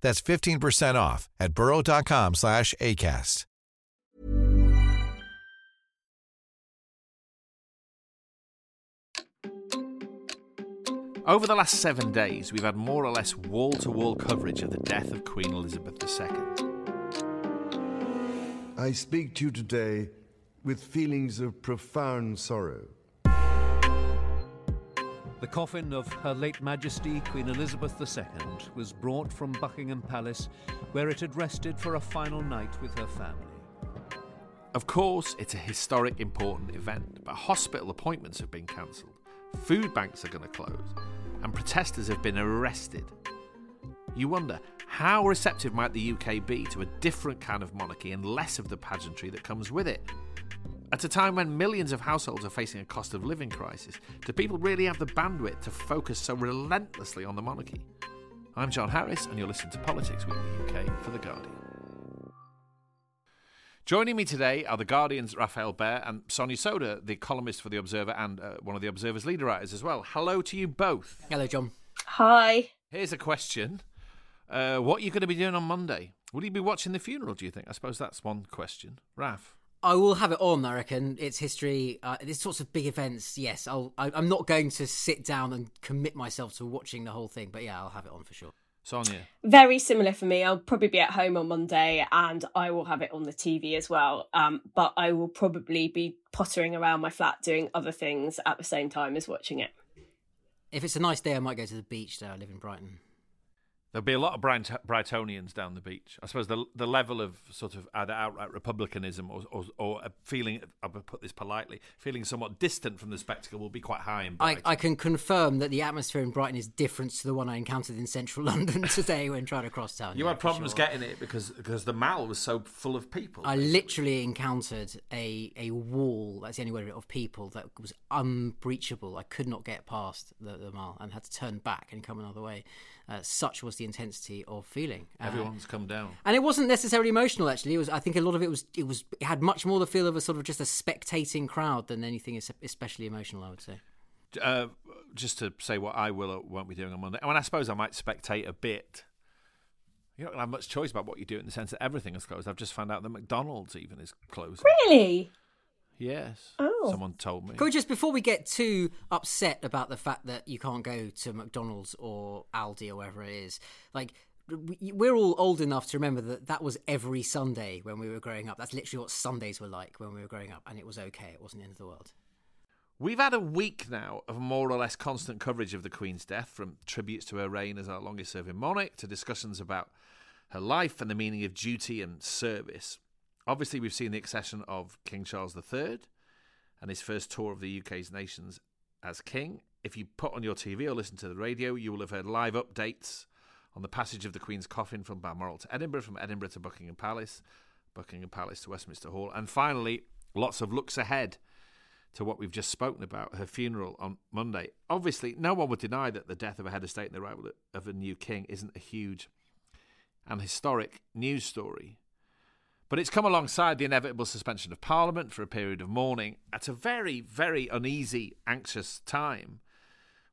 That's 15% off at burrow.com slash ACAST. Over the last seven days, we've had more or less wall to wall coverage of the death of Queen Elizabeth II. I speak to you today with feelings of profound sorrow. The coffin of Her late Majesty Queen Elizabeth II was brought from Buckingham Palace, where it had rested for a final night with her family. Of course, it's a historic, important event, but hospital appointments have been cancelled, food banks are going to close, and protesters have been arrested. You wonder, how receptive might the UK be to a different kind of monarchy and less of the pageantry that comes with it? At a time when millions of households are facing a cost of living crisis, do people really have the bandwidth to focus so relentlessly on the monarchy? I'm John Harris, and you're listening to Politics Weekly UK for The Guardian. Joining me today are The Guardian's Rafael Behr and Sonia Sodha, the columnist for The Observer and uh, one of The Observer's leader writers as well. Hello to you both. Hello, John. Hi. Here's a question. Uh, what are you going to be doing on Monday? Will you be watching the funeral, do you think? I suppose that's one question. Raf? I will have it on. I reckon it's history. Uh, these sorts of big events. Yes, I'll. I, I'm not going to sit down and commit myself to watching the whole thing, but yeah, I'll have it on for sure. Sonia? Very similar for me. I'll probably be at home on Monday and I will have it on the TV as well. Um, but I will probably be pottering around my flat doing other things at the same time as watching it. If it's a nice day, I might go to the beach. There, I live in Brighton. There'll be a lot of Bright- Brightonians down the beach. I suppose the the level of sort of either outright republicanism or or, or a feeling, I'll put this politely, feeling somewhat distant from the spectacle will be quite high in I, Brighton. I can confirm that the atmosphere in Brighton is different to the one I encountered in central London today when trying to cross town. you yeah, had problems sure. getting it because because the mall was so full of people. I basically. literally encountered a, a wall, that's the only word, of people that was unbreachable. I could not get past the, the mile and had to turn back and come another way. Uh, such was the intensity of feeling. Uh, Everyone's come down. and it wasn't necessarily emotional. Actually, it was. I think a lot of it was. It was. It had much more the feel of a sort of just a spectating crowd than anything especially emotional. I would say. Uh, just to say what I will or won't be doing on Monday. I mean, I suppose I might spectate a bit. You don't going to have much choice about what you do in the sense that everything is closed. I've just found out that McDonald's even is closed. Really? Yes. Oh. Someone told me. Can we just before we get too upset about the fact that you can't go to McDonald's or Aldi or wherever it is, like we're all old enough to remember that that was every Sunday when we were growing up. That's literally what Sundays were like when we were growing up, and it was okay. It wasn't the end of the world. We've had a week now of more or less constant coverage of the Queen's death, from tributes to her reign as our longest serving monarch to discussions about her life and the meaning of duty and service. Obviously, we've seen the accession of King Charles III and his first tour of the UK's nations as king. If you put on your TV or listen to the radio, you will have heard live updates on the passage of the Queen's coffin from Balmoral to Edinburgh, from Edinburgh to Buckingham Palace, Buckingham Palace to Westminster Hall, and finally, lots of looks ahead to what we've just spoken about, her funeral on Monday. Obviously, no one would deny that the death of a head of state and the arrival of a new king isn't a huge and historic news story. But it's come alongside the inevitable suspension of Parliament for a period of mourning at a very, very uneasy, anxious time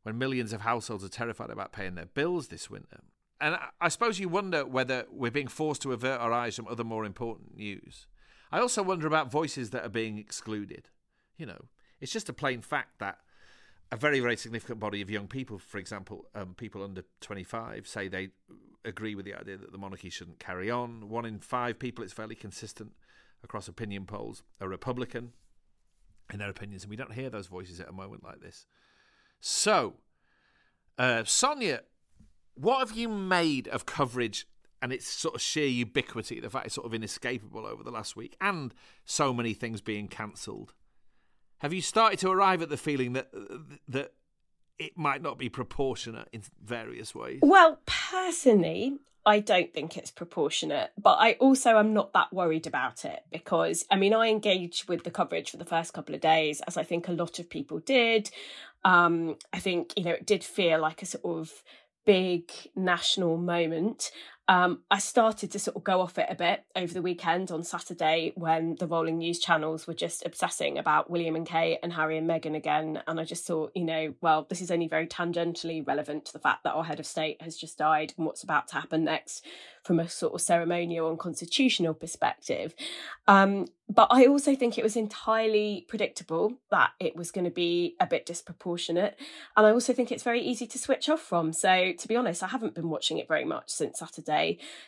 when millions of households are terrified about paying their bills this winter. And I- suppose you wonder whether we're being forced to avert our eyes from other more important news. I also wonder about voices that are being excluded. You know, it's just a plain fact that a very, very significant body of young people, for example, um, people under 25, say they agree with the idea that the monarchy shouldn't carry on. One in five people, it's fairly consistent across opinion polls, are Republican in their opinions, and we don't hear those voices at a moment like this. So, uh, Sonia, what have you made of coverage and its sort of sheer ubiquity, the fact it's sort of inescapable over the last week, and so many things being cancelled? Have you started to arrive at the feeling that that it might not be proportionate in various ways? Well, personally, I don't think it's proportionate, but I also am not that worried about it because I mean, I engaged with the coverage for the first couple of days, as I think a lot of people did. Um, I think, you know, it did feel like a sort of big national moment. Um, I started to sort of go off it a bit over the weekend on Saturday when the rolling news channels were just obsessing about William and Kate and Harry and Meghan again. And I just thought, you know, well, this is only very tangentially relevant to the fact that our head of state has just died and what's about to happen next from a sort of ceremonial and constitutional perspective. Um, but I also think it was entirely predictable that it was going to be a bit disproportionate. And I also think it's very easy to switch off from. So, to be honest, I haven't been watching it very much since Saturday.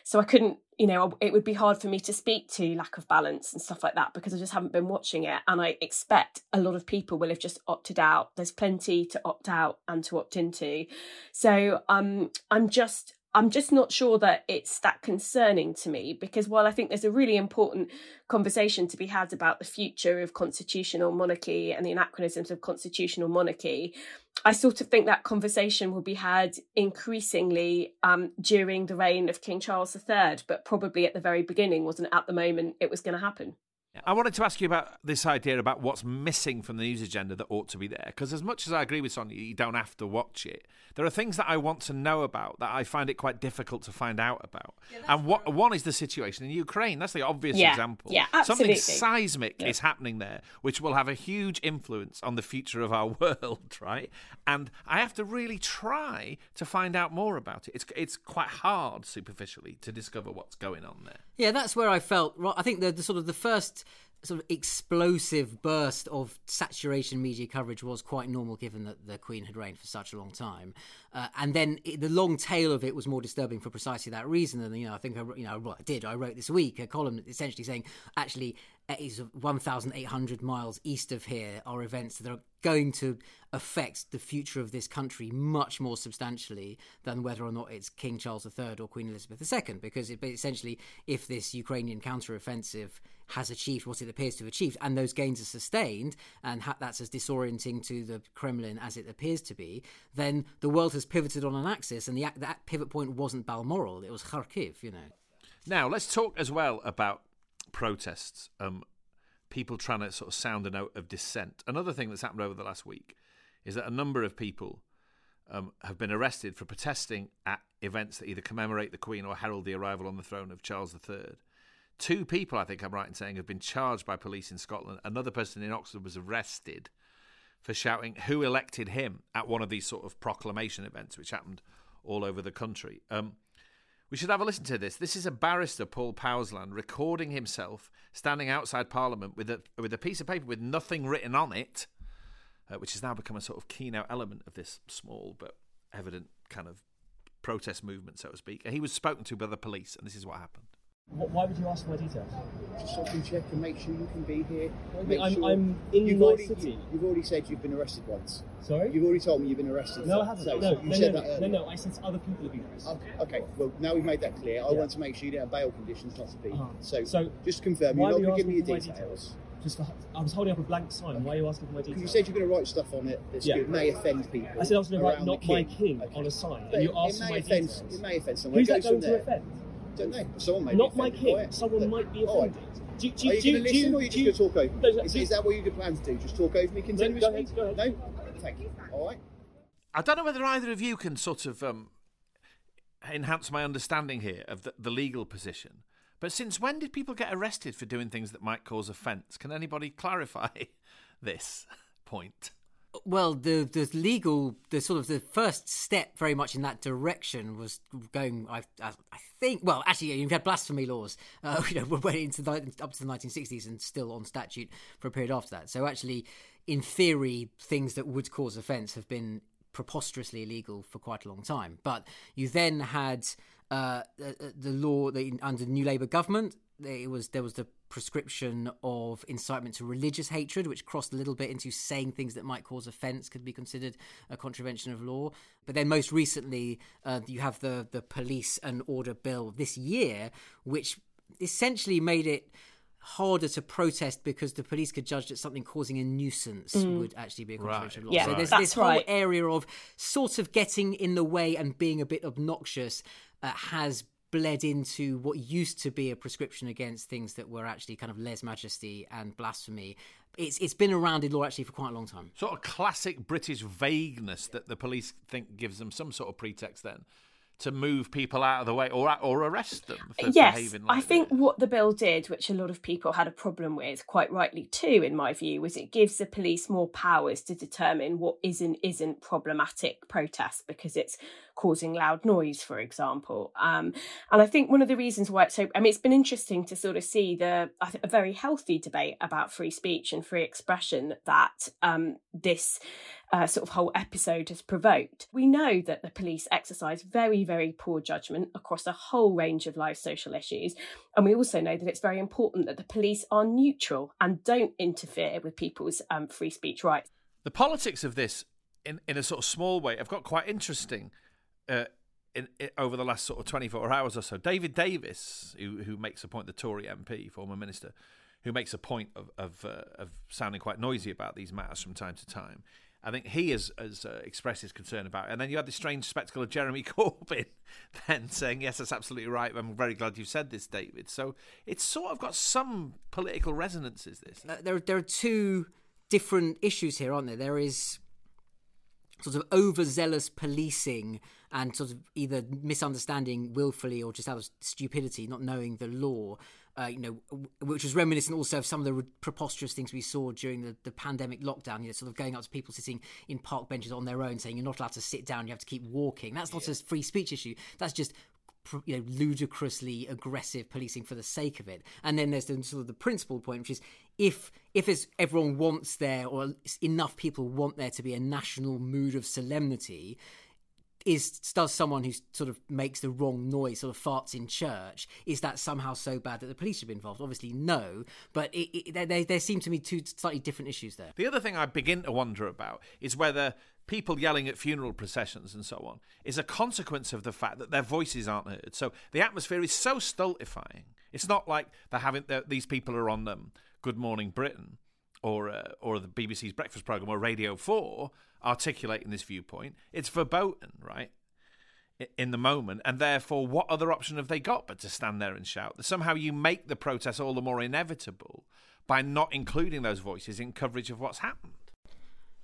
So, I couldn't, you know, it would be hard for me to speak to lack of balance and stuff like that because I just haven't been watching it. And I expect a lot of people will have just opted out. There's plenty to opt out and to opt into. So, um, I'm just, I'm just not sure that it's that concerning to me because while I think there's a really important conversation to be had about the future of constitutional monarchy and the anachronisms of constitutional monarchy, I sort of think that conversation will be had increasingly um, during the reign of King Charles III, but probably at the very beginning wasn't at the moment it was going to happen. I wanted to ask you about this idea about what's missing from the news agenda that ought to be there. Because as much as I agree with Sonia, you don't have to watch it. There are things that I want to know about that I find it quite difficult to find out about. Yeah, and what, one is the situation in Ukraine. That's the obvious yeah. example. Yeah, absolutely. Something seismic yeah. is happening there, which will have a huge influence on the future of our world, right? And I have to really try to find out more about it. It's it's quite hard superficially to discover what's going on there. Yeah, that's where I felt. I think the, the sort of the first sort of explosive burst of saturation media coverage was quite normal given that the Queen had reigned for such a long time. Uh, and then it, the long tail of it was more disturbing for precisely that reason. And, you know, I think, I, you know, well, I did. I wrote this week a column essentially saying, actually, is 1,800 miles east of here are events that are going to affect the future of this country much more substantially than whether or not it's King Charles III or Queen Elizabeth II. Because it, essentially, if this Ukrainian counteroffensive has achieved what it appears to have achieved, and those gains are sustained, and ha- that's as disorienting to the Kremlin as it appears to be, then the world has pivoted on an axis, and the, that pivot point wasn't Balmoral, it was Kharkiv, you know. Now, let's talk as well about protests, um, people trying to sort of sound a note of dissent. Another thing that's happened over the last week is that a number of people um, have been arrested for protesting at events that either commemorate the Queen or herald the arrival on the throne of Charles III. Two people, I think I'm right in saying, have been charged by police in Scotland. Another person in Oxford was arrested for shouting who elected him at one of these sort of proclamation events, which happened all over the country. Um, we should have a listen to this. This is a barrister, Paul Powlesland, recording himself standing outside Parliament with a with a piece of paper with nothing written on it, uh, which has now become a sort of keynote element of this small but evident kind of protest movement, so to speak. He was spoken to by the police, and this is what happened. Why would you ask for my details? Just so I can check and make sure you can be here. I'm, sure I'm in you've already, city. You, have already said you've been arrested once. Sorry? You've already told me you've been arrested. No, I haven't. So, no, you no, said no, that no, no, I said other people have been arrested. Okay, okay. well, now we've made that clear. I Yeah. want to make sure you don't have bail conditions not to be. Ah. So, So, just confirm, you're not going to give me your for my details. Just, I was holding up a blank sign. Why are you asking for my Because details? you said you're going to write stuff on it that Yeah. may offend people. I said I was going to write "not the my king. king" on a sign, But and you asked for my offend, details. It may offend someone. Who's that going to offend? Don't know. Someone may Not be my offended king. by it, Someone but- might be all right. offended. Do, do, Are you do, going to do, listen, or are you just going to talk over? No, me? no, Is, do- is that what you plan to do? Just talk over me continuously? go ahead, go ahead. No. Thank you. All right. I don't know whether either of you can sort of um, enhance my understanding here of the, the legal position. But since when did people get arrested for doing things that might cause offence? Can anybody clarify this point? Well, the the legal, the sort of the first step, very much in that direction, was going. I, I think. Well, actually, you've had blasphemy laws, uh, you know, went into the, up to the 1960s and still on statute for a period after that. So, actually, in theory, things that would cause offence have been preposterously illegal for quite a long time. But you then had uh, the, the law under the New Labour government. It was there was the prescription of incitement to religious hatred, which crossed a little bit into saying things that might cause offence could be considered a contravention of law. But then most recently, uh, you have the the police and order bill this year, which essentially made it harder to protest because the police could judge that something causing a nuisance Mm. would actually be a contravention Right. of law. Yeah, so there's that's this whole right. area of sort of getting in the way and being a bit obnoxious uh, has bled into what used to be a prescription against things that were actually kind of lese majesty and blasphemy. It's it's been around in law actually for quite a long time. Sort of classic British vagueness that the police think gives them some sort of pretext then to move people out of the way or or arrest them for yes, behaving like I think what the bill did, which a lot of people had a problem with, quite rightly too, in my view, was it gives the police more powers to determine what is and isn't problematic protest because it's causing loud noise, for example. Um, and I think one of the reasons why it's so, I mean, it's been interesting to sort of see the a very healthy debate about free speech and free expression that um, this uh, sort of whole episode has provoked. We know that the police exercise very, very poor judgment across a whole range of live social issues. And we also know that it's very important that the police are neutral and don't interfere with people's um, free speech rights. The politics of this, in, in a sort of small way, have got quite interesting uh, in, in, over the last sort of 24 hours or so. David Davis, who, who makes a point, the Tory MP, former minister, who makes a point of, of, uh, of sounding quite noisy about these matters from time to time. I think he has, has uh, expressed his concern about it. And then you had this strange spectacle of Jeremy Corbyn then saying, Yes, that's absolutely right. I'm very glad you've said this, David. So it's sort of got some political resonances, this. Uh, there, there are two different issues here, aren't there? There is sort of overzealous policing and sort of either misunderstanding willfully or just out of stupidity, not knowing the law. Uh, you know, which was reminiscent also of some of the re- preposterous things we saw during the, the pandemic lockdown. You know, sort of going up to people sitting in park benches on their own, saying you're not allowed to sit down, you have to keep walking. That's not a free speech issue. That's just you know ludicrously aggressive policing for the sake of it. And then there's the sort of the principal point, which is if if everyone wants there or enough people want there to be a national mood of solemnity, is does someone who sort of makes the wrong noise, sort of farts in church, is that somehow so bad that the police should be involved? Obviously, no. But it, it, there- there, seem to me two slightly different issues there. The other thing I begin to wonder about is whether people yelling at funeral processions and so on is a consequence of the fact that their voices aren't heard. So the atmosphere is so stultifying. It's not like they're having they're, these people are on them. Good Morning Britain or uh, or the BBC's breakfast program or Radio Four articulating this viewpoint. It's verboten, right? In the moment, and therefore, what other option have they got but to stand there and shout? Somehow, you make the protest all the more inevitable by not including those voices in coverage of what's happened.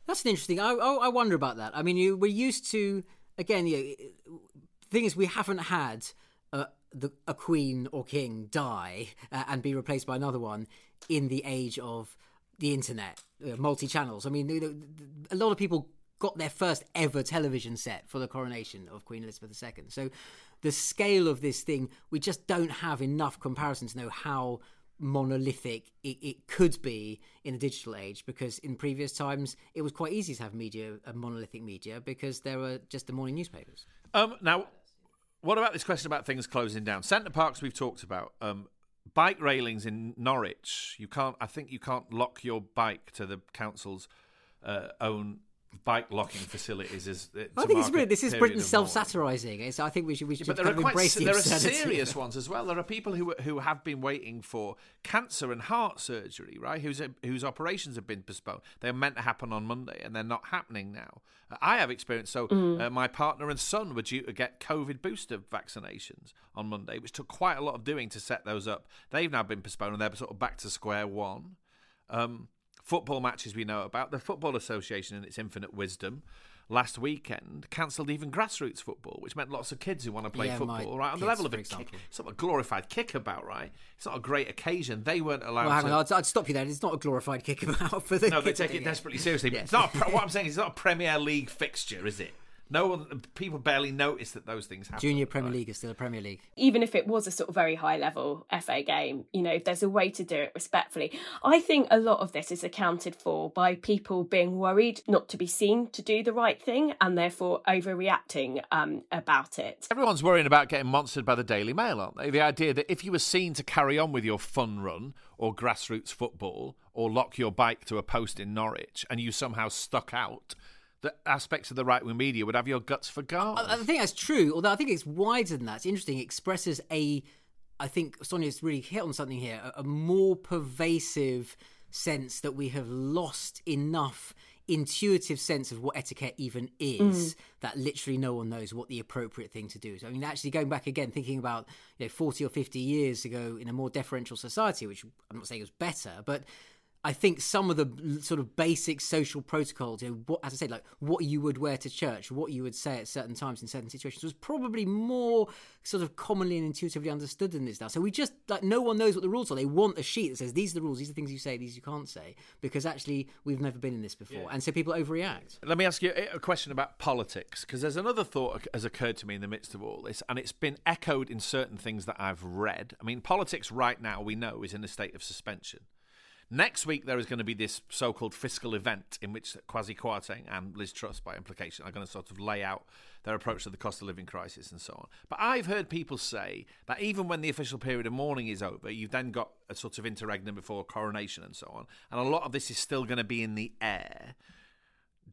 That's an interesting. I, I, I wonder about that. I mean, you, we're used to again. You know, thing is, we haven't had a, the, a queen or king die uh, and be replaced by another one in the age of the internet, uh, multi channels. I mean, the- the- a lot of people got their first ever television set for the coronation of Queen Elizabeth II. So, the scale of this thing, we just don't have enough comparison to know how monolithic it, it could be in a digital age because in previous times it was quite easy to have media a monolithic media because there were just the morning newspapers Um, now, what about this question about things closing down? Center Parcs we've talked about. Um, bike railings in Norwich. You can't. I think you can't lock your bike to the council's uh, own bike locking facilities. Is I think it's brilliant. This is Britain self-satirising. I think we should we should But there are quite the there are serious ones as well. There are people who who have been waiting for cancer and heart surgery, right? Whose whose operations have been postponed. They're meant to happen on Monday, and they're not happening now. Uh, I have experience. So Mm. uh, my partner and son were due to get COVID booster vaccinations on Monday, which took quite a lot of doing to set those up. They've now been postponed, and they're sort of back to square one. Um, football matches we know about. The Football Association, in its infinite wisdom, last weekend cancelled even grassroots football, which meant lots of kids who want to play Yeah, football, right? On the level of a kick, example. it's not a glorified kickabout, right? It's not a great occasion. They weren't allowed Well, hang to. on, I'd, I'd stop you there. It's not a glorified kickabout for the no, they kids. take it desperately seriously. But it's not. A, what I'm saying is, it's not a Premier League fixture, is it? No one, people barely notice that those things happen. Junior Premier League is still a Premier League. even if it was a sort of very high level FA game, you know, there's a way to do it respectfully. I think a lot of this is accounted for by people being worried not to be seen to do the right thing and therefore overreacting um, about it. Everyone's worrying about getting monstered by the Daily Mail, aren't they? The idea that if you were seen to carry on with your fun run or grassroots football or lock your bike to a post in Norwich and you somehow stuck out, that aspects of the right wing media would have your guts for guards. I, I think that's true, although I think it's wider than that. It's interesting. It expresses a, I think Sonia's really hit on something here, a, a more pervasive sense that we have lost enough intuitive sense of what etiquette even is Mm. that literally no one knows what the appropriate thing to do is. I mean, actually going back again, thinking about you know, 40 or 50 years ago in a more deferential society, which I'm not saying was better, but I think some of the sort of basic social protocols, you know, what, as I said, like what you would wear to church, what you would say at certain times in certain situations, was probably more sort of commonly and intuitively understood than this now. So we just like no one knows what the rules are. They want a sheet that says these are the rules, these are the things you say, these you can't say, because actually we've never been in this before, and so people overreact. Let me ask you a a question about politics, because there's another thought has occurred to me in the midst of all this, and it's been echoed in certain things that I've read. I mean, politics right now, we know, is in a state of suspension. Next week, there is going to be this so called fiscal event in which Kwasi Kwarteng and Liz Truss, by implication, are going to sort of lay out their approach to the cost of living crisis and so on. But I've heard people say that even when the official period of mourning is over, you've then got a sort of interregnum before coronation and so on. And a lot of this is still going to be in the air.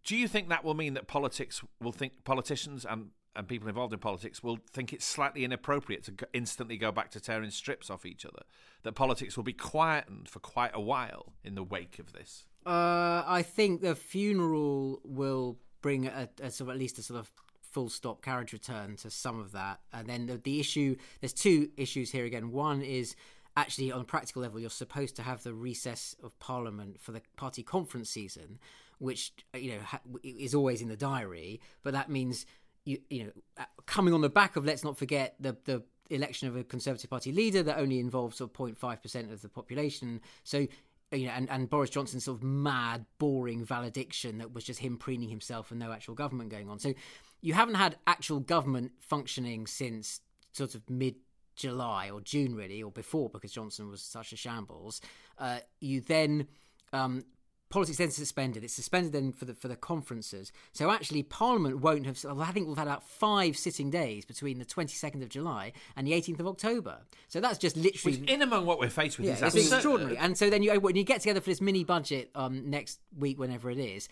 Do you think that will mean that politics will think politicians and and people involved in politics will think it's slightly inappropriate to instantly go back to tearing strips off each other? That politics will be quietened for quite a while in the wake of this. Uh, I think the funeral will bring a, a sort of at least a sort of full stop carriage return to some of that, and then the, the issue. There's two issues here again. One is actually on a practical level, you're supposed to have the recess of Parliament for the party conference season, which you know ha- is always in the diary, but that means you you know uh, coming on the back of let's not forget the the election of a Conservative Party leader that only involves sort of 0.5 percent of the population. So you know, and, and Boris Johnson's sort of mad, boring valediction that was just him preening himself and no actual government going on. So you haven't had actual government functioning since sort of mid July or June, really, or before, because Johnson was such a shambles. Uh, you then um, politics then suspended. It's suspended then for the for the conferences. So actually, Parliament won't have. I think we've had about five sitting days between the twenty second of July and the eighteenth of October. So that's just literally Which, in among what we're faced with, yeah, is it's absurd. extraordinary. And so then you when you get together for this mini budget um, next week, whenever it is.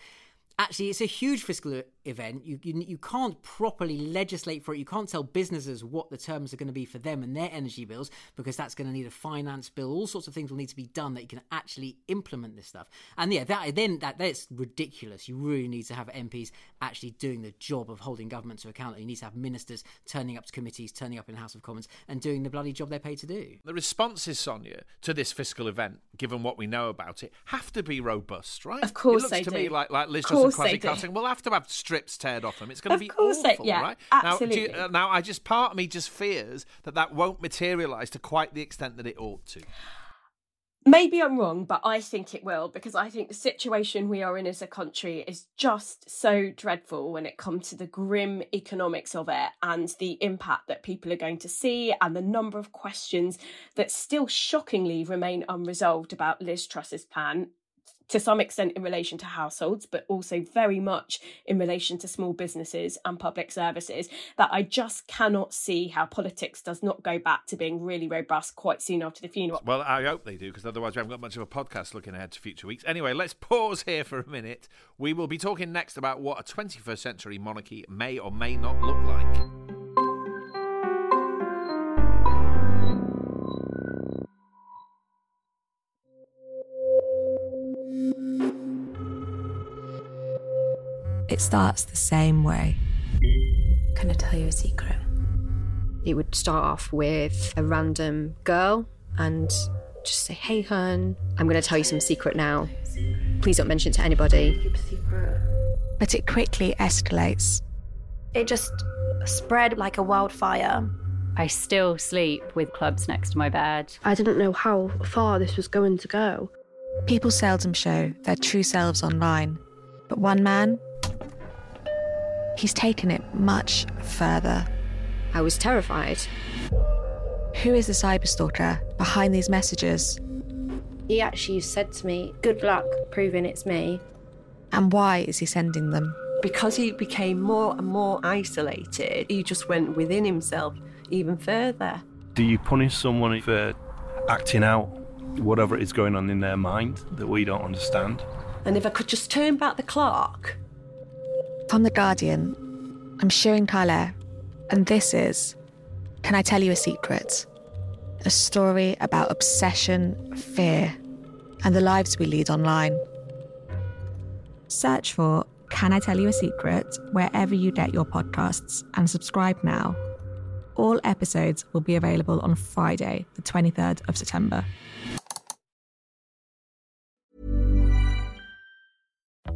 Actually, it's a huge fiscal event. You, you you can't properly legislate for it. You can't tell businesses what the terms are going to be for them and their energy bills because that's going to need a finance bill. All sorts of things will need to be done that you can actually implement this stuff. And yeah, that then that that's ridiculous. You really need to have MPs actually doing the job of holding government to account. You need to have ministers turning up to committees, turning up in the House of Commons, and doing the bloody job they're paid to do. The responses, Sonia, to this fiscal event, given what we know about it, have to be robust, right? Of course it looks they to do. me like like Liz Of Truss and course they Kwasi do. Kwarteng will have to have strips teared off them. It's going to be they- awful, yeah, right? absolutely. Now, you- now, I just part of me just fears that that won't materialise to quite the extent that it ought to. Maybe I'm wrong, but I think it will because I think the situation we are in as a country is just so dreadful when it comes to the grim economics of it and the impact that people are going to see and the number of questions that still shockingly remain unresolved about Liz Truss's plan. To some extent, in relation to households, but also very much in relation to small businesses and public services, that I just cannot see how politics does not go back to being really robust quite soon after the funeral. Well, I hope they do, because otherwise we haven't got much of a podcast looking ahead to future weeks. Anyway, let's pause here for a minute. We will be talking next about what a 21st century monarchy may or may not look like. It starts the same way. Can I tell you a secret? It would start off with a random girl and just say, Hey, hun, I'm going to tell you some secret now. Please don't mention it to anybody. but it quickly escalates. It just spread like a wildfire. I still sleep with clubs next to my bed. I didn't know how far this was going to go. People seldom show their true selves online, but one man, he's taken it much further. I was terrified. Who is the cyberstalker behind these messages? He actually said to me, Good luck proving it's me. And why is he sending them? Because he became more and more isolated, he just went within himself even further. Do you punish someone for acting out whatever is going on in their mind that we don't understand? And if I could just turn back the clock. From The Guardian, I'm Sirin Kale, and this is Can I Tell You a Secret? A story about obsession, fear, and the lives we lead online. Search for Can I Tell You a Secret wherever you get your podcasts and subscribe now. All episodes will be available on Friday, the 23rd of September.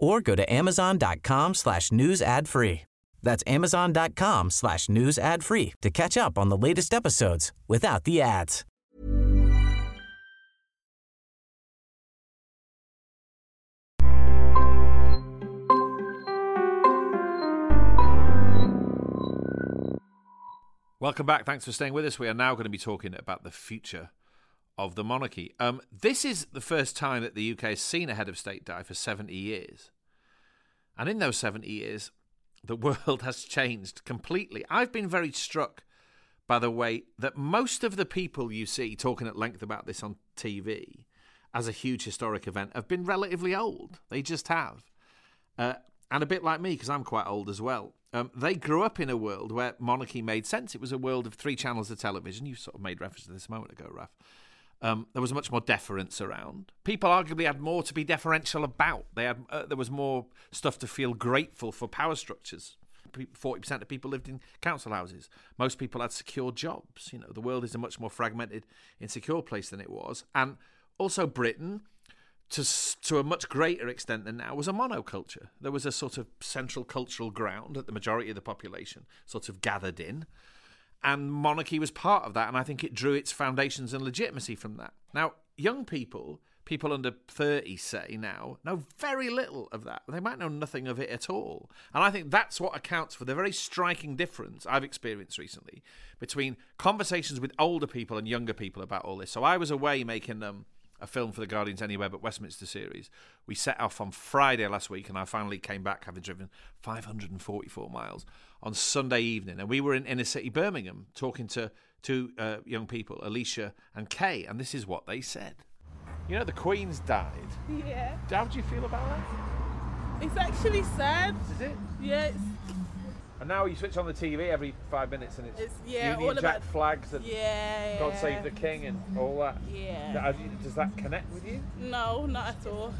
or go to amazon.com slash news ad free. That's amazon.com slash news ad free to catch up on the latest episodes without the ads. Welcome back. Thanks for staying with us. We are now going to be talking about the future of the monarchy. Um, this is the first time that the UK has seen a head of state die for 70 years. And in those 70 years, the world has changed completely. I've been very struck by the way that most of the people you see talking at length about this on TV as a huge historic event have been relatively old. They just have. Uh, and a bit like me, because I'm quite old as well. Um, they grew up in a world where monarchy made sense. It was a world of three channels of television. You sort of made reference to this a moment ago, Raf. Um, there was much more deference around. People arguably had more to be deferential about. They had uh, there was more stuff to feel grateful for power structures. Forty percent of people lived in council houses. Most people had secure jobs. You know, the world is a much more fragmented, insecure place than it was. And also, Britain, to to a much greater extent than now, was a monoculture. There was a sort of central cultural ground that the majority of the population sort of gathered in and monarchy was part of that and i think it drew its foundations and legitimacy from that. Now young people people under 30 say now know very little of that. They might know nothing of it at all. And i think that's what accounts for the very striking difference i've experienced recently between conversations with older people and younger people about all this. So i was away making um, a film for the Guardians Anywhere but Westminster series. We set off on Friday last week, and I finally came back having driven 544 miles on Sunday evening. And we were in inner city Birmingham talking to two uh, young people, Alicia and Kay, and this is what they said. You know, the Queen's died. Yeah. How do you feel about that? It's actually sad. Is it? Yeah, it's, And now you switch on the TV every five minutes, and it's, It's- yeah, Union all Jack about- flags and Yeah, God yeah. Save the King and all that. Yeah. Does- Does that connect with you? no, not at all.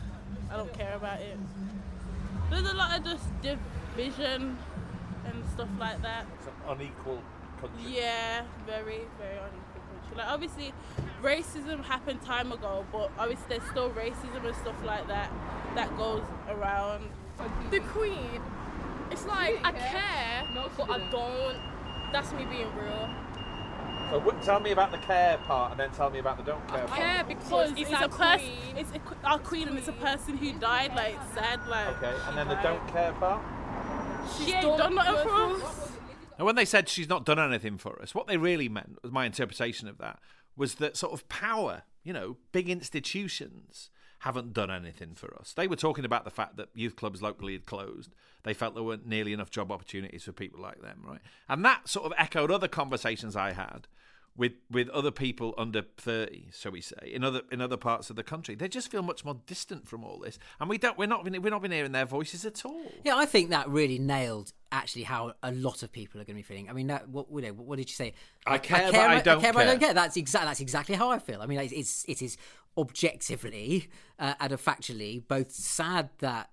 I don't care about it. There's a lot of just division and stuff like that. It's an unequal country. Yeah, very, very unequal country. Like obviously, racism happened time ago, but obviously there's still racism and stuff like that that goes around. The Queen, it's like I care, but I don't. That's me being real. So w- tell me about the care part, and then tell me about the don't care I part. care because it's, it's, a our person. queen. It's a, our queen, and it's a person who died. Like it's sad. Like Okay, and then the don't care part. She ain't done nothing for us. And when they said she's not done anything for us, what they really meant, was my interpretation of that, was that sort of power, you know, big institutions haven't done anything for us. They were talking about the fact that youth clubs locally had closed. They felt there weren't nearly enough job opportunities for people like them, right? And that sort of echoed other conversations I had with with other people under 30 shall we say in other in other parts of the country they just feel much more distant from all this and we don't we're not we're not been hearing their voices at all Yeah, I think that really nailed actually how a lot of people are going to be feeling. I mean, that, what, you know, what did you say? I care, but I don't care, but I don't care. care. That's exactly that's exactly how I feel. I mean, it's it is objectively uh, and factually both sad that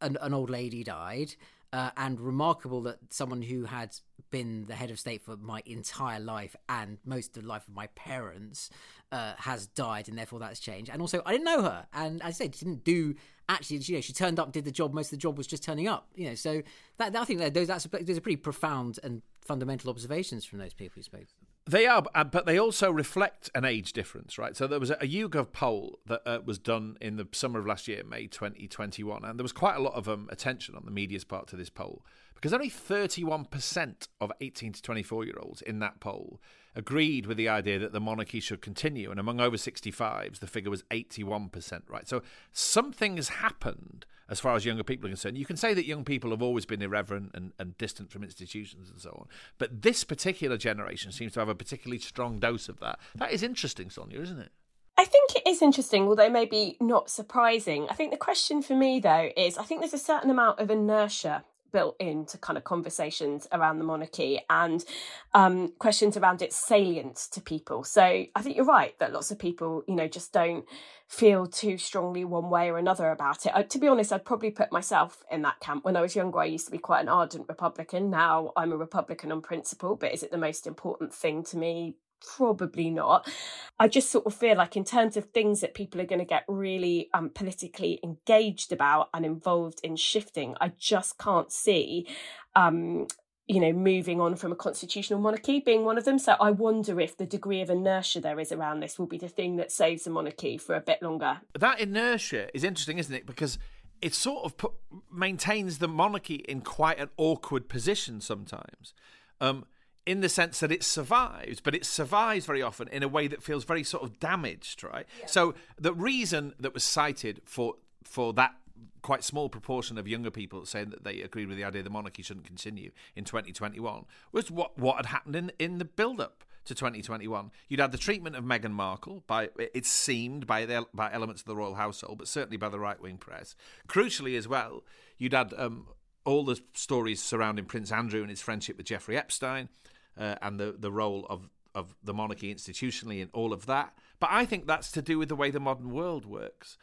an, an old lady died. Uh, and remarkable that someone who had been the head of state for my entire life and most of the life of my parents uh, has died, and therefore that's changed. And also, I didn't know her, and as I said, she didn't do actually. You know, she turned up, did the job. Most of the job was just turning up. You know, so that, I think that those that's a, those are pretty profound and fundamental observations from those people who spoke. They are, uh, but they also reflect an age difference, right? So there was a YouGov poll that uh, was done in the summer of last year, May 2021, and there was quite a lot of um, attention on the media's part to this poll because only 31% of 18 to 24 year olds in that poll agreed with the idea that the monarchy should continue, and among over 65s, the figure was 81%, right? So something has happened as far as younger people are concerned. You can say that young people have always been irreverent and, and distant from institutions and so on, but this particular generation seems to have a particularly strong dose of that. That is interesting, Sonia, isn't it? I think it is interesting, although maybe not surprising. I think the question for me, though, is I think there's a certain amount of inertia built into kind of conversations around the monarchy and um, questions around its salience to people. So I think you're right that lots of people, you know, just don't feel too strongly one way or another about it. I, to be honest, I'd probably put myself in that camp. When I was younger, I used to be quite an ardent Republican. Now I'm a Republican on principle, but is it the most important thing to me? Probably not. I just sort of feel like, in terms of things that people are going to get really um, politically engaged about and involved in shifting, I just can't see um, you know, moving on from a constitutional monarchy being one of them. So I wonder if the degree of inertia there is around this will be the thing that saves the monarchy for a bit longer. That inertia is interesting, isn't it? Because it sort of put, maintains the monarchy in quite an awkward position sometimes. Um, in the sense that it survives, but it survives very often in a way that feels very sort of damaged, right? Yeah. So the reason that was cited for for that quite small proportion of younger people saying that they agreed with the idea the monarchy shouldn't continue in 2021 was what what had happened in in the build up to 2021. You'd had the treatment of Meghan Markle by it seemed by the, by elements of the royal household, but certainly by the right wing press. Crucially as well, you'd had um, all the stories surrounding Prince Andrew and his friendship with Jeffrey Epstein uh, and the, the role of, of the monarchy institutionally and all of that. But I think that's to do with the way the modern world works.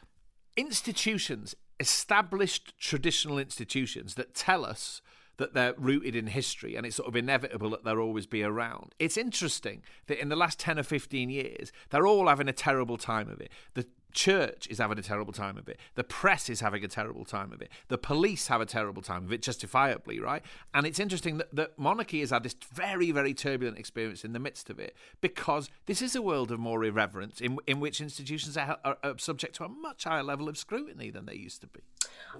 Institutions, established traditional institutions that tell us that they're rooted in history and it's sort of inevitable that they'll always be around. It's interesting that in the last 10 or 15 years, they're all having a terrible time of it. The church is having a terrible time of it. The press is having a terrible time of it. The police have a terrible time of it, justifiably, right? And it's interesting that, that monarchy has had this very, very turbulent experience in the midst of it because this is a world of more irreverence in, in which institutions are, are, are subject to a much higher level of scrutiny than they used to be.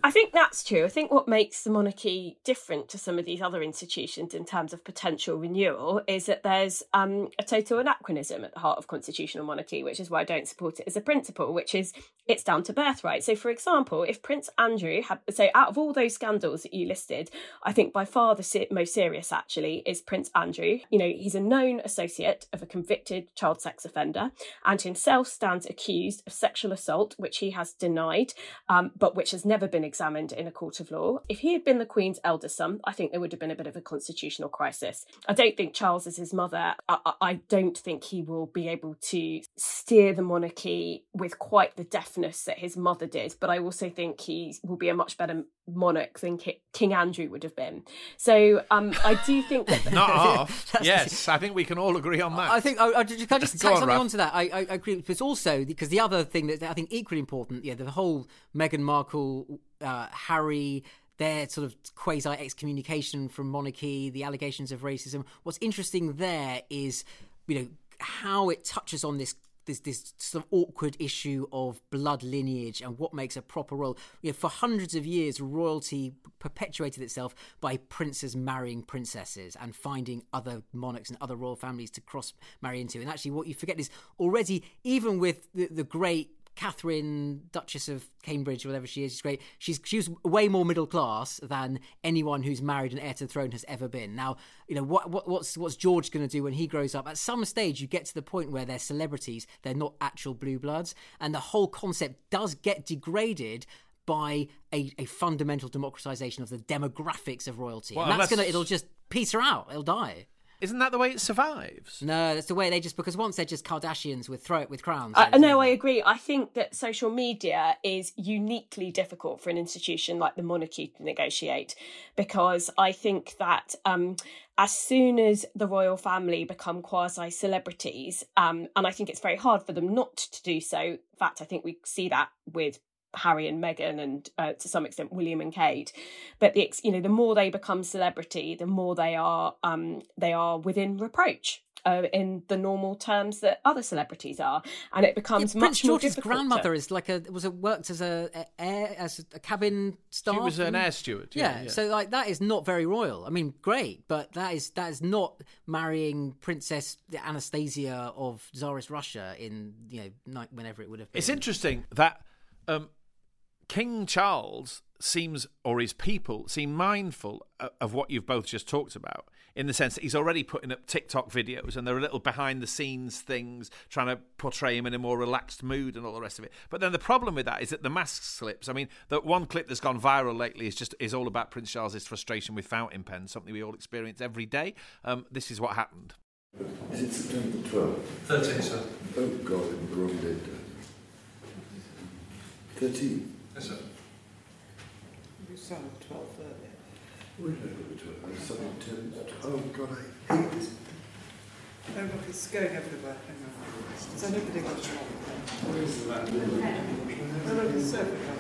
I think that's true. I think what makes the monarchy different to some of these other institutions in terms of potential renewal is that there's um, a total anachronism at the heart of constitutional monarchy, which is why I don't support it as a principle, which is it's down to birthright. So, for example, if Prince Andrew had, so out of all those scandals that you listed, I think by far the most serious actually is Prince Andrew. You know, he's a known associate of a convicted child sex offender and himself stands accused of sexual assault, which he has denied, um, but which has never been examined in a court of law. If he had been the Queen's elder son, I think there would have been a bit of a constitutional crisis. I don't think Charles is his mother. I, I don't think he will be able to steer the monarchy with quite the deftness that his mother did, but I also think he will be a much better monarch than King Andrew would have been. So um, I do think that. Not half. yes, I think we can all agree on that. I think I, I just, can I just Go tack on, something Raph. onto that. I, I, I agree, but it's also because the other thing that I think equally important, yeah, the whole Meghan Markle, uh, Harry. Their sort of quasi excommunication from monarchy, the allegations of racism. What's interesting there is, you know, how it touches on this this this sort of awkward issue of blood lineage and what makes a proper royal. You know, for hundreds of years, royalty perpetuated itself by princes marrying princesses and finding other monarchs and other royal families to cross marry into. And actually, what you forget is already, even with the, the great Catherine, Duchess of Cambridge, whatever she is, she's great. She's she was way more middle class than anyone who's married and heir to the throne has ever been. Now, you know what, what what's what's George going to do when he grows up? At some stage, you get to the point where they're celebrities; they're not actual blue bloods, and the whole concept does get degraded by a, a fundamental democratization of the demographics of royalty. Well, and that's unless- gonna it'll just peter out. It'll die. Isn't that the way it survives? No, that's the way they just because once they're just Kardashians with throw it with crowns. I, then no, I agree. I think that social media is uniquely difficult for an institution like the monarchy to negotiate because I think that um, as soon as the royal family become quasi celebrities, um, and I think it's very hard for them not to do so. In fact, I think we see that with Harry and Meghan, and uh, to some extent William and Kate. But the you know the more they become celebrity, the more they are um, they are within reproach. Uh, in the normal terms that other celebrities are, and it becomes Yeah, much Prince more George's difficult. to- grandmother is like a was a worked as a, a air as a cabin staff. was an air steward, yeah, yeah. So like that is not very royal. I mean, great, but that is that is not marrying Princess Anastasia of Tsarist Russia in you know ni- whenever it would have been. It's interesting that um, King Charles seems, or his people seem mindful of, of what you've both just talked about, in the sense that he's already putting up TikTok videos and there are little behind the scenes things trying to portray him in a more relaxed mood and all the rest of it. But then the problem with that is that the mask slips. I mean, the one clip that's gone viral lately is just is all about Prince Charles's frustration with fountain pens, something we all experience every day. Um, this is what happened. Is it September 12th? 13th, sir. Oh, God, I'm wrong date. 13? Yes, sir. You sound 12 earlier. Where did I go to? I'm. Oh, God, I hate this. Oh, look, it's going everywhere. Hang on. Is anybody got wrong? Where is the map? Oh, look, it's everywhere.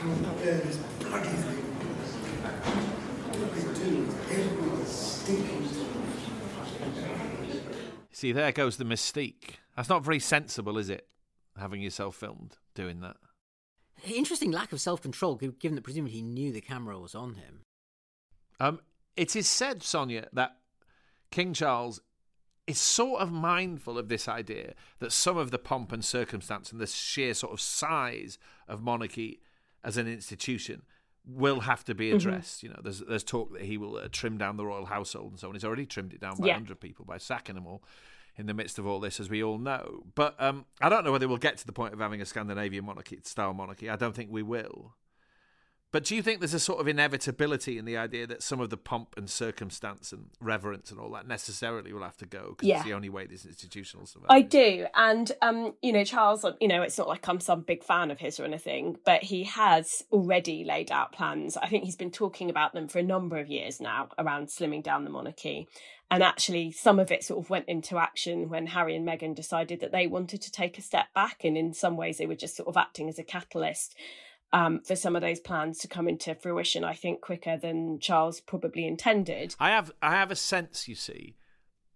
Can't bear this bloody thing. What they do is everyone's stinking. See, there goes the mystique. That's not very sensible, is it? Having yourself filmed doing that. Interesting lack of self control, given that presumably he knew the camera was on him. Um, it is said, Sonia, that King Charles is sort of mindful of this idea that some of the pomp and circumstance and the sheer sort of size of monarchy as an institution will have to be Mhm. addressed. You know, there's there's talk that he will uh, trim down the royal household and so on. He's already trimmed it down by Yeah. 100 people by sacking them all in the midst of all this, as we all know. But um, I don't know whether we'll get to the point of having a Scandinavian monarchy style monarchy. I don't think we will. But do you think there's a sort of inevitability in the idea that some of the pomp and circumstance and reverence and all that necessarily will have to go because Yeah. it's the only way this institutional will survive? I do, and um, you know, Charles. You know, it's not like I'm some big fan of his or anything, but he has already laid out plans. I think he's been talking about them for a number of years now around slimming down the monarchy, and actually, some of it sort of went into action when Harry and Meghan decided that they wanted to take a step back, and in some ways, they were just sort of acting as a catalyst. Um, for some of those plans to come into fruition, I think quicker than Charles probably intended. I have I have a sense, you see,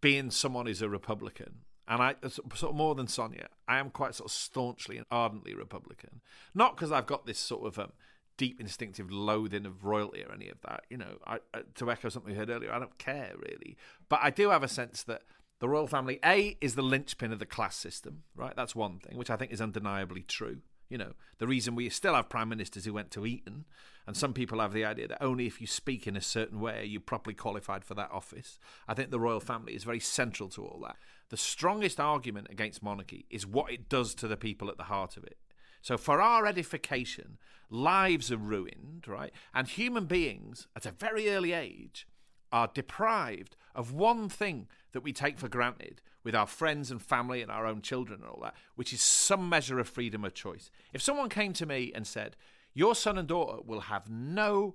being someone who's a Republican, and I sort of more than Sonia, I am quite sort of staunchly and ardently Republican. Not because I've got this sort of um, deep instinctive loathing of royalty or any of that. You know, I, to echo something we heard earlier, I don't care really, but I do have a sense that. The royal family, A, is the linchpin of the class system, right? That's one thing, which I think is undeniably true. You know, the reason we still have prime ministers who went to Eton, and some people have the idea that only if you speak in a certain way are you properly qualified for that office. I think the royal family is very central to all that. The strongest argument against monarchy is what it does to the people at the heart of it. So, for our edification, lives are ruined, right? And human beings at a very early age are deprived of one thing that we take for granted with our friends and family and our own children and all that, which is some measure of freedom of choice. If someone came to me and said, Your son and daughter will have no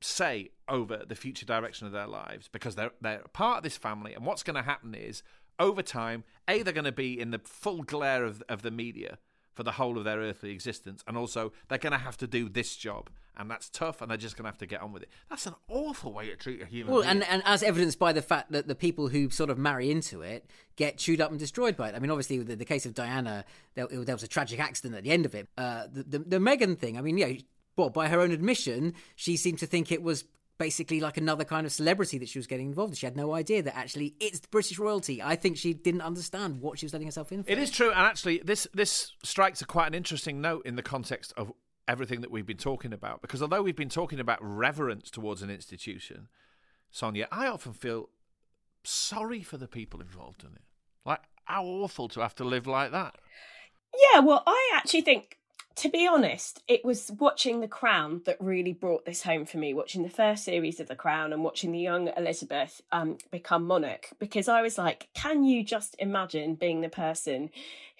say over the future direction of their lives because they're they're part of this family and what's going to happen is over time a they're going to be in the full glare of of the media for the whole of their earthly existence and also they're going to have to do this job and that's tough and they're just going to have to get on with it that's an awful way to treat a human Well, and, and as evidenced by the fact that the people who sort of marry into it get chewed up and destroyed by it. I mean, obviously, the, the case of Diana, there, there was a tragic accident at the end of it. Uh, the, the, the Meghan thing, I mean, yeah, well, by her own admission, she seemed to think it was basically like another kind of celebrity that she was getting involved in. She had no idea that actually it's British royalty. I think she didn't understand what she was letting herself in for. It is true, and actually, this this strikes a quite an interesting note in the context of everything that we've been talking about. Because although we've been talking about reverence towards an institution, Sonia, I often feel sorry for the people involved in it. Like, how awful to have to live like that. Yeah, well, I actually think to be honest, it was watching The Crown that really brought this home for me. Watching the first series of The Crown and watching the young Elizabeth um, become monarch, because I was like, can you just imagine being the person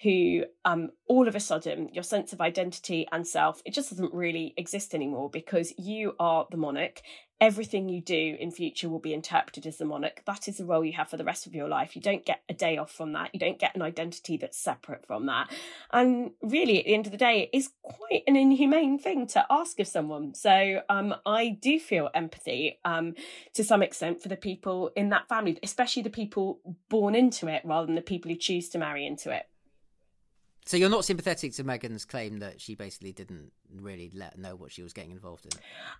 who, um, all of a sudden, your sense of identity and self it just doesn't really exist anymore because you are the monarch everything you do in future will be interpreted as the monarch. That is the role you have for the rest of your life. You don't get a day off from that. You don't get an identity that's separate from that. And really, at the end of the day, it is quite an inhumane thing to ask of someone. So um, I do feel empathy um, to some extent for the people in that family, especially the people born into it rather than the people who choose to marry into it. So you're not sympathetic to Meghan's claim that she basically didn't really let know what she was getting involved in.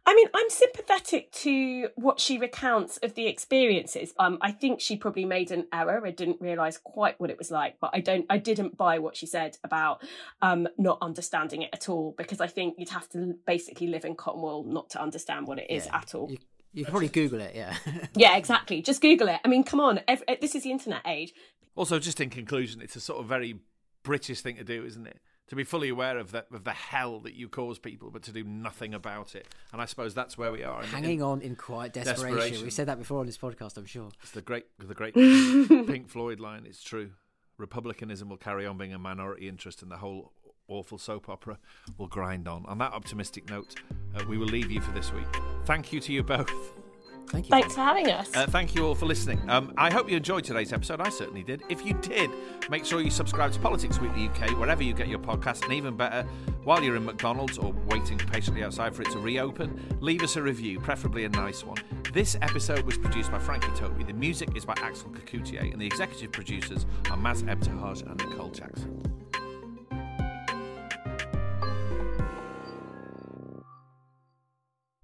I mean, I'm sympathetic to what she recounts of the experiences. Um, I think she probably made an error. I didn't realise quite what it was like, but I don't. I didn't buy what she said about um, not understanding it at all because I think you'd have to basically live in Cornwall not to understand what it is Yeah. at all. You, you can probably Google it, yeah. yeah, exactly. Just Google it. I mean, come on. Ev- this is the internet age. Also, just in conclusion, it's a sort of very British thing to do, isn't it? To be fully aware of the, of the hell that you cause people, but to do nothing about it. And I suppose that's where we are. Hanging in on in quiet desperation. desperation. We've said that before on this podcast, I'm sure. It's the great, the great Pink Floyd line. It's true. Republicanism will carry on being a minority interest, and the whole awful soap opera will grind on. On that optimistic note, uh, we will leave you for this week. Thank you to you both. Thank you. Thanks for having us. Uh, thank you all for listening. Um, I hope you enjoyed today's episode. I certainly did. If you did, make sure you subscribe to Politics Weekly UK wherever you get your podcast, and even better, while you're in McDonald's or waiting patiently outside for it to reopen, leave us a review, preferably a nice one. This episode was produced by Frankie Tobi. The music is by Axel Kacoutié, and the executive producers are Maz Ebtehaj and Nicole Jackson.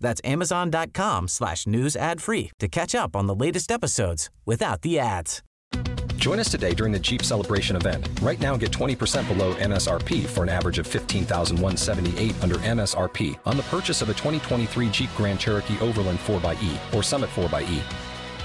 That's amazon.com slash news ad free to catch up on the latest episodes without the ads. Join us today during the Jeep Celebration event. Right now, get 20% below MSRP for an average of 15178 under MSRP on the purchase of a 2023 Jeep Grand Cherokee Overland 4xE or Summit 4xE.